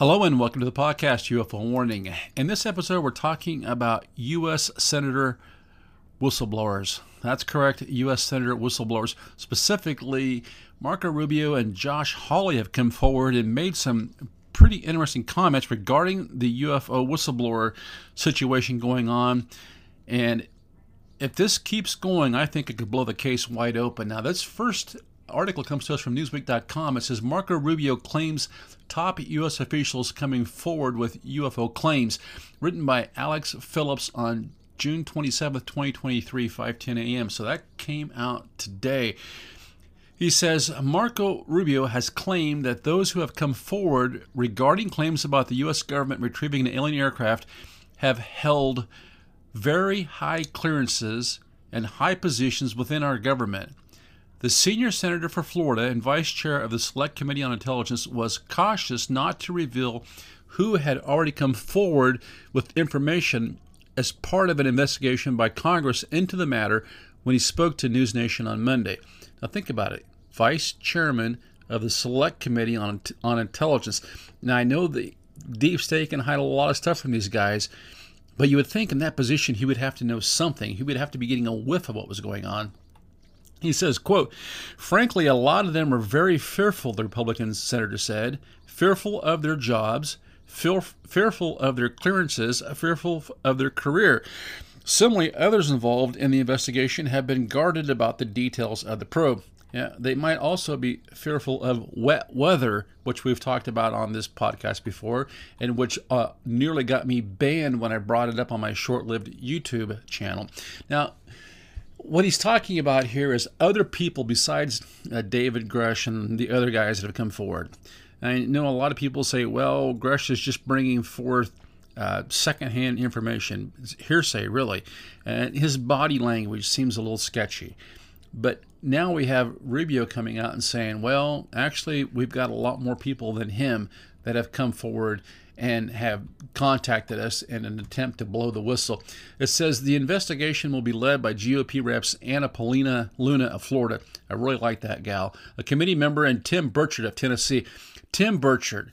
Hello and welcome to the podcast UFO Warning. In this episode, we're talking about U.S. Senator whistleblowers. That's correct, U.S. Senator whistleblowers. Specifically, Marco Rubio and Josh Hawley have come forward and made some pretty interesting comments regarding the UFO whistleblower situation going on. And if this keeps going, I think it could blow the case wide open. Now, this first article comes to us from Newsweek.com. It says Marco Rubio claims top U.S. officials coming forward with UFO claims. Written by Alex Phillips on June 27, 2023, 5:10 a.m. So that came out today. He says Marco Rubio has claimed that those who have come forward regarding claims about the U.S. government retrieving an alien aircraft have held very high clearances and high positions within our government. The senior senator for Florida and vice chair of the Select Committee on Intelligence was cautious not to reveal who had already come forward with information as part of an investigation by Congress into the matter when he spoke to News Nation on Monday. Now, think about it vice chairman of the Select Committee on, on Intelligence. Now, I know the deep state can hide a lot of stuff from these guys, but you would think in that position he would have to know something. He would have to be getting a whiff of what was going on. He says, quote, frankly, a lot of them are very fearful, the Republican senator said, fearful of their jobs, fearful of their clearances, fearful of their career. Similarly, others involved in the investigation have been guarded about the details of the probe. Yeah, they might also be fearful of wet weather, which we've talked about on this podcast before, and which uh, nearly got me banned when I brought it up on my short lived YouTube channel. Now, what he's talking about here is other people besides uh, David Grusch and the other guys that have come forward. I know a lot of people say, well, Grusch is just bringing forth uh, secondhand information, hearsay, really. And his body language seems a little sketchy. But now we have Rubio coming out and saying, well, actually, we've got a lot more people than him that have come forward and have contacted us in an attempt to blow the whistle. It says the investigation will be led by GOP reps Anna Paulina Luna of Florida. I really like that gal. A committee member and Tim Burchett of Tennessee. Tim Burchett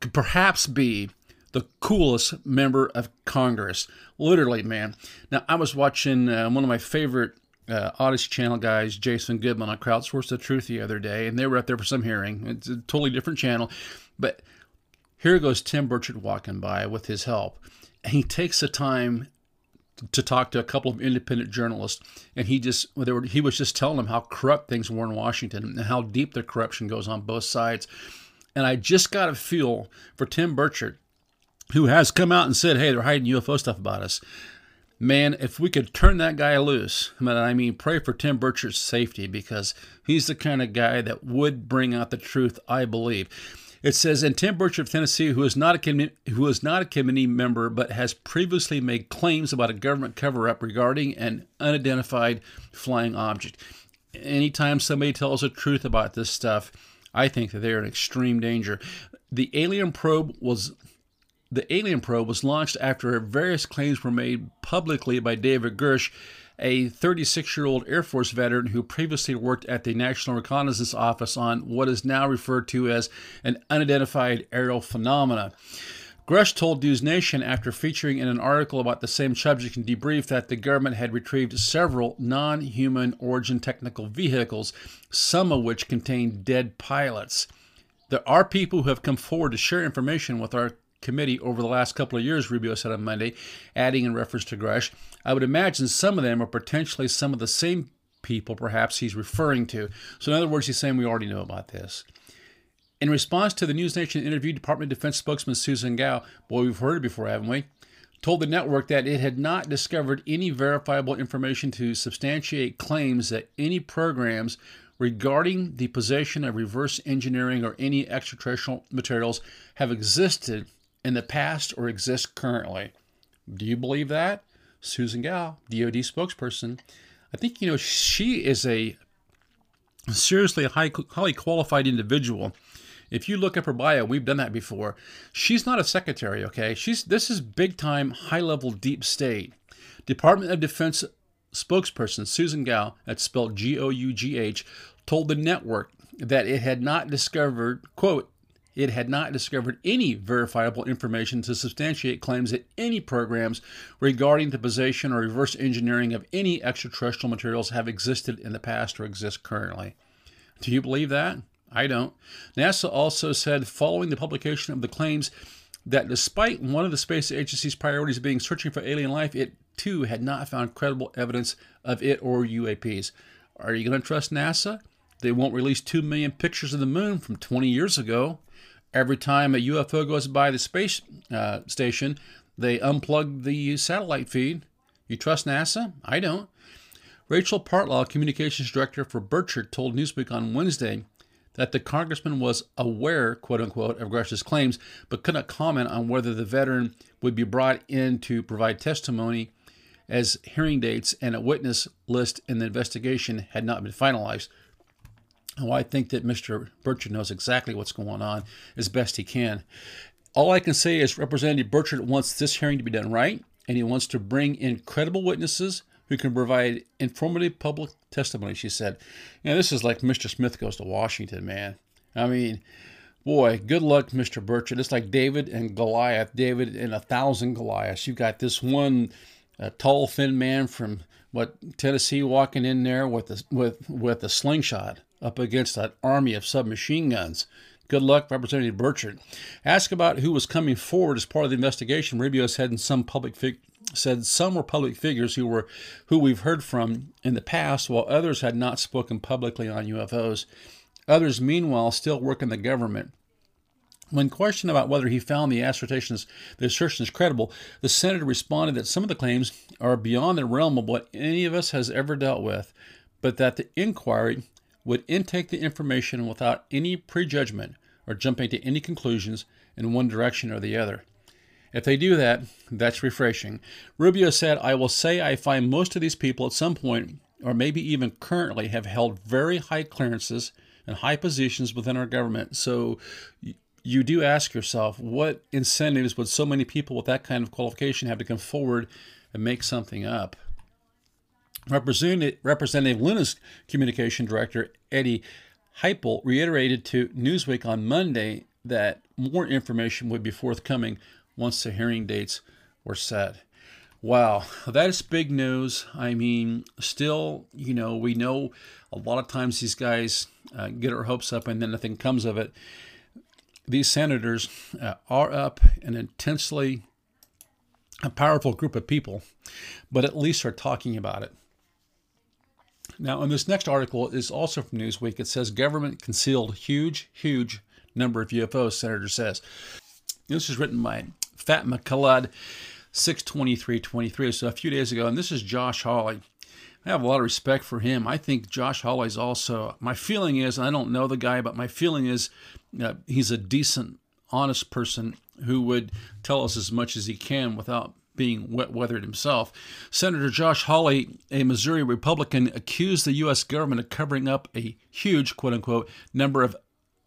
could perhaps be the coolest member of Congress. Literally, man. Now, I was watching uh, one of my favorite uh, Odysee Channel guys, Jason Goodman, on Crowdsource the Truth the other day, and they were up there for some hearing. It's a totally different channel. But here goes Tim Burchett walking by with his help, and he takes the time to talk to a couple of independent journalists, and he just were, he was just telling them how corrupt things were in Washington and how deep the corruption goes on both sides. And I just got a feel for Tim Burchett, who has come out and said, "Hey, they're hiding UFO stuff about us." Man, if we could turn that guy loose, I mean, pray for Tim Burchett's safety because he's the kind of guy that would bring out the truth, I believe. It says, and Tim Burchett of Tennessee, who is not a com- who is not a committee member, but has previously made claims about a government cover-up regarding an unidentified flying object. Anytime somebody tells the truth about this stuff, I think that they're in extreme danger. The alien probe was the alien probe was launched after various claims were made publicly by David Grusch, a 36 year old Air Force veteran who previously worked at the National Reconnaissance Office on what is now referred to as an unidentified aerial phenomena. Grusch told News Nation after featuring in an article about the same subject in Debrief that the government had retrieved several non human origin technical vehicles, some of which contained dead pilots. There are people who have come forward to share information with our committee over the last couple of years, Rubio said on Monday, adding in reference to Grusch. I would imagine some of them are potentially some of the same people perhaps he's referring to. So, in other words, he's saying we already know about this. In response to the News Nation interview, Department of Defense spokesman Susan Gough, boy, we've heard it before, haven't we? Told the network that it had not discovered any verifiable information to substantiate claims that any programs regarding the possession of reverse engineering or any extraterrestrial materials have existed in the past or exist currently. Do you believe that? Susan Gough, DoD spokesperson, I think you know she is a seriously high, highly qualified individual. If you look up her bio, we've done that before. She's not a secretary, okay? She's this is big time, high level, deep state. Department of Defense spokesperson Susan Gough, that's spelled G O U G H, told the network that it had not discovered, quote, it had not discovered any verifiable information to substantiate claims that any programs regarding the possession or reverse engineering of any extraterrestrial materials have existed in the past or exist currently. Do you believe that? I don't. NASA also said following the publication of the claims that despite one of the space agency's priorities being searching for alien life, it too had not found credible evidence of it or UAPs. Are you going to trust NASA? They won't release 2 million pictures of the moon from 20 years ago. Every time a UFO goes by the space uh, station, they unplug the satellite feed. You trust NASA? I don't. Rachel Partlaw, communications director for Burchett, told Newsweek on Wednesday that the congressman was aware, quote unquote, of Grusch's claims, but could not comment on whether the veteran would be brought in to provide testimony as hearing dates and a witness list in the investigation had not been finalized. I think that Mr. Burchett knows exactly what's going on as best he can. All I can say is Representative Burchett wants this hearing to be done right, and he wants to bring in credible witnesses who can provide informative public testimony, she said. Know, this is like Mr. Smith goes to Washington, man. I mean, boy, good luck, Mr. Burchett. It's like David and Goliath, David and a thousand Goliaths. You've got this one uh, tall, thin man from what Tennessee walking in there with a, with with a slingshot up against that army of submachine guns. Good luck, Representative Burchett. Ask about who was coming forward as part of the investigation. Rubio said some public fig- said some were public figures who were who we've heard from in the past, while others had not spoken publicly on UFOs. Others, meanwhile, still work in the government. When questioned about whether he found the assertions, the assertions credible, the senator responded that some of the claims are beyond the realm of what any of us has ever dealt with, but that the inquiry would intake the information without any prejudgment or jumping to any conclusions in one direction or the other. If they do that, that's refreshing. Rubio said, I will say I find most of these people at some point, or maybe even currently, have held very high clearances and high positions within our government. So you do ask yourself, what incentives would so many people with that kind of qualification have to come forward and make something up? Representative, Representative Luna's communication director, Eddie Heipel, reiterated to Newsweek on Monday that more information would be forthcoming once the hearing dates were set. Wow, that is big news. I mean, still, you know, we know a lot of times these guys uh, get our hopes up and then nothing comes of it. These senators uh, are up an intensely a powerful group of people, but at least are talking about it. Now, in this next article is also from Newsweek. It says government concealed huge, huge number of UFOs, Senator says. This is written by Fatma Khaled, 62323, so a few days ago. And this is Josh Hawley. I have a lot of respect for him. I think Josh Hawley's also, my feeling is, I don't know the guy, but my feeling is uh, he's a decent, honest person who would tell us as much as he can without being wet weathered himself. Senator Josh Hawley, a Missouri Republican, accused the U.S. government of covering up a huge, quote unquote, number of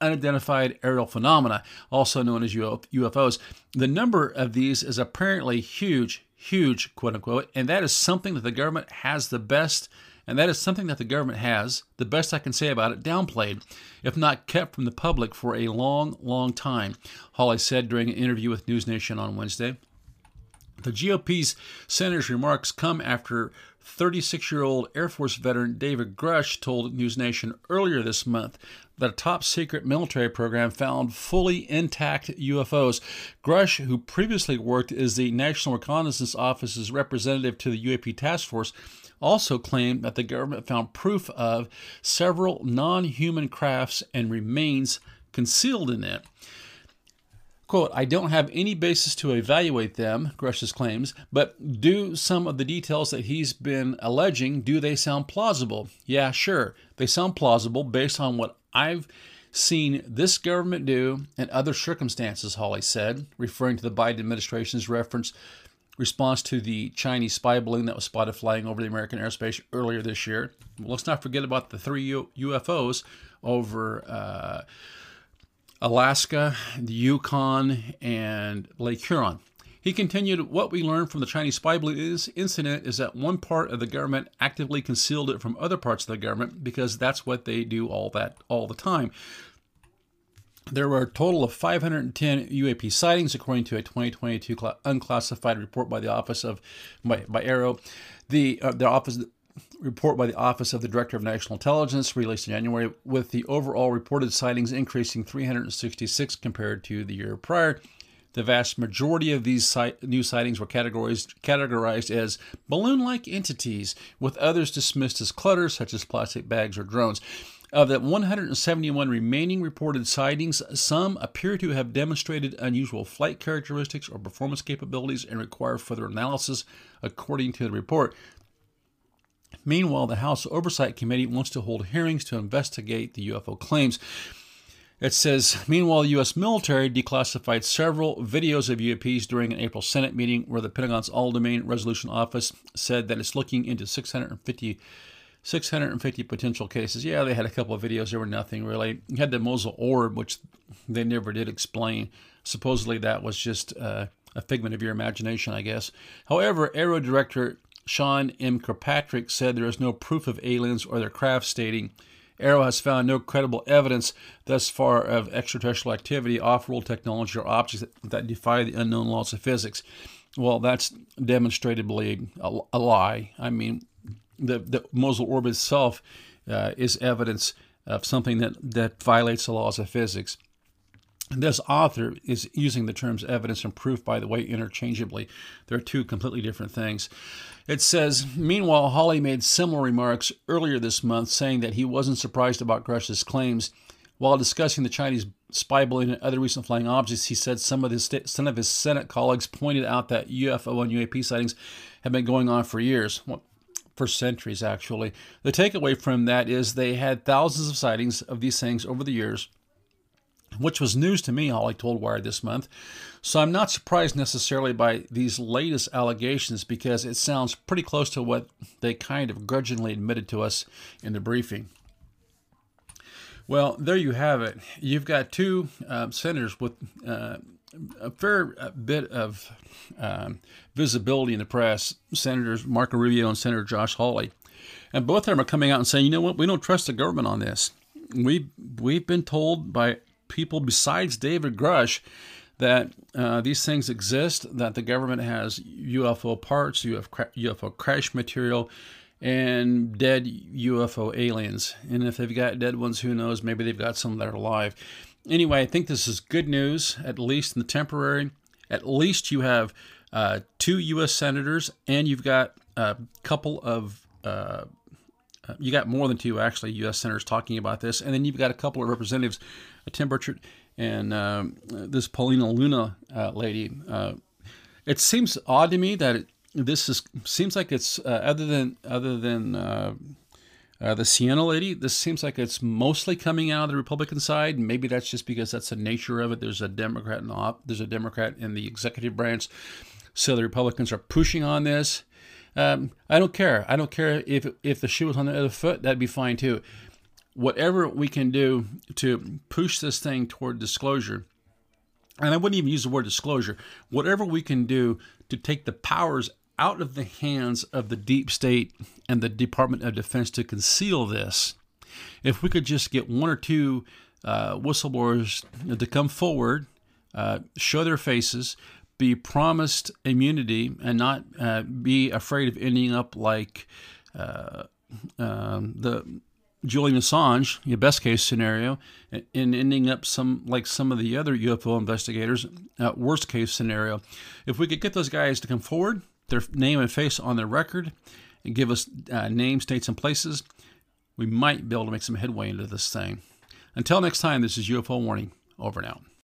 unidentified aerial phenomena, also known as UFOs. The number of these is apparently huge, huge, quote unquote, and that is something that the government has the best, and that is something that the government has, the best I can say about it, downplayed, if not kept from the public for a long, long time, Hawley said during an interview with News Nation on Wednesday. The GOP's senator's remarks come after 36 year old Air Force veteran David Grusch told News Nation earlier this month that a top secret military program found fully intact UFOs. Grusch, who previously worked as the National Reconnaissance Office's representative to the UAP task force, also claimed that the government found proof of several non human crafts and remains concealed in it. Quote, I don't have any basis to evaluate them, Grusch's claims, but do some of the details that he's been alleging, do they sound plausible? Yeah, sure. They sound plausible based on what I've seen this government do in other circumstances, Hawley said, referring to the Biden administration's reference response to the Chinese spy balloon that was spotted flying over the American airspace earlier this year. Let's not forget about the three UFOs over uh, Alaska, the Yukon, and Lake Huron. He continued, What we learned from the Chinese spy balloon incident is that one part of the government actively concealed it from other parts of the government because that's what they do all that all the time. There were a total of 510 UAP sightings, according to a 2022 unclassified report by the Office of by, by AARO. The uh, the office report by the Office of the Director of National Intelligence released in January, with the overall reported sightings increasing 366 compared to the year prior. The vast majority of these new sightings were categorized, categorized as balloon like entities, with others dismissed as clutter, such as plastic bags or drones. Of the 171 remaining reported sightings, some appear to have demonstrated unusual flight characteristics or performance capabilities and require further analysis, according to the report. Meanwhile, the House Oversight Committee wants to hold hearings to investigate the UFO claims. It says, meanwhile, the U.S. military declassified several videos of UAPs during an April Senate meeting where the Pentagon's All Domain Resolution Office said that it's looking into 650 650 potential cases. Yeah, they had a couple of videos. There were nothing really. You had the Mosul orb, which they never did explain. Supposedly that was just uh, a figment of your imagination, I guess. However, AARO director Sean M. Kirkpatrick said there is no proof of aliens or their craft, stating, AARO has found no credible evidence thus far of extraterrestrial activity, off-world technology, or objects that, that defy the unknown laws of physics. Well, that's demonstrably a, a lie. I mean, the, the Mosul orb itself uh, is evidence of something that, that violates the laws of physics. This author is using the terms evidence and proof, by the way, interchangeably. They're two completely different things. It says, Meanwhile, Hawley made similar remarks earlier this month, saying that he wasn't surprised about Grusch's claims. While discussing the Chinese spy balloon and other recent flying objects, he said some of his, some of his Senate colleagues pointed out that UFO and UAP sightings have been going on for years. Well, for centuries, actually. The takeaway from that is they had thousands of sightings of these things over the years, which was news to me, Hawley told Wired this month. So I'm not surprised necessarily by these latest allegations because it sounds pretty close to what they kind of grudgingly admitted to us in the briefing. Well, there you have it. You've got two uh, senators with uh, a fair bit of um, visibility in the press, Senators Marco Rubio and Senator Josh Hawley. And both of them are coming out and saying, you know what, we don't trust the government on this. We've, we've been told by people besides David Grusch that uh, these things exist, that the government has UFO parts, UFO crash material, and dead UFO aliens. And if they've got dead ones, who knows? Maybe they've got some that are alive anyway, I think this is good news, at least in the temporary. At least you have uh, two U.S. senators, and you've got a couple of, uh, uh you got more than two actually U.S. senators talking about this, and then you've got a couple of representatives, uh, Tim Burchett and um, this Paulina Luna uh, lady. It seems odd to me that it, this is seems like it's other than other than uh, the Sienna lady, this seems like it's mostly coming out of the Republican side. Maybe that's just because that's the nature of it. There's a Democrat in the op- there's a Democrat in the executive branch, so the Republicans are pushing on this. Um, I don't care. I don't care if if the shoe was on the other foot. That'd be fine too. Whatever we can do to push this thing toward disclosure, and I wouldn't even use the word disclosure. Whatever we can do to take the powers out of the hands of the deep state and the Department of Defense to conceal this. If we could just get one or two uh, whistleblowers to come forward, uh, show their faces, be promised immunity, and not uh, be afraid of ending up like uh, um, the Julian Assange, your best case scenario, and ending up some like some of the other UFO investigators, uh, worst case scenario. If we could get those guys to come forward, their name and face on their record and give us uh, names, dates, and places, we might be able to make some headway into this thing. Until next time, this is UFO Warning. Over now.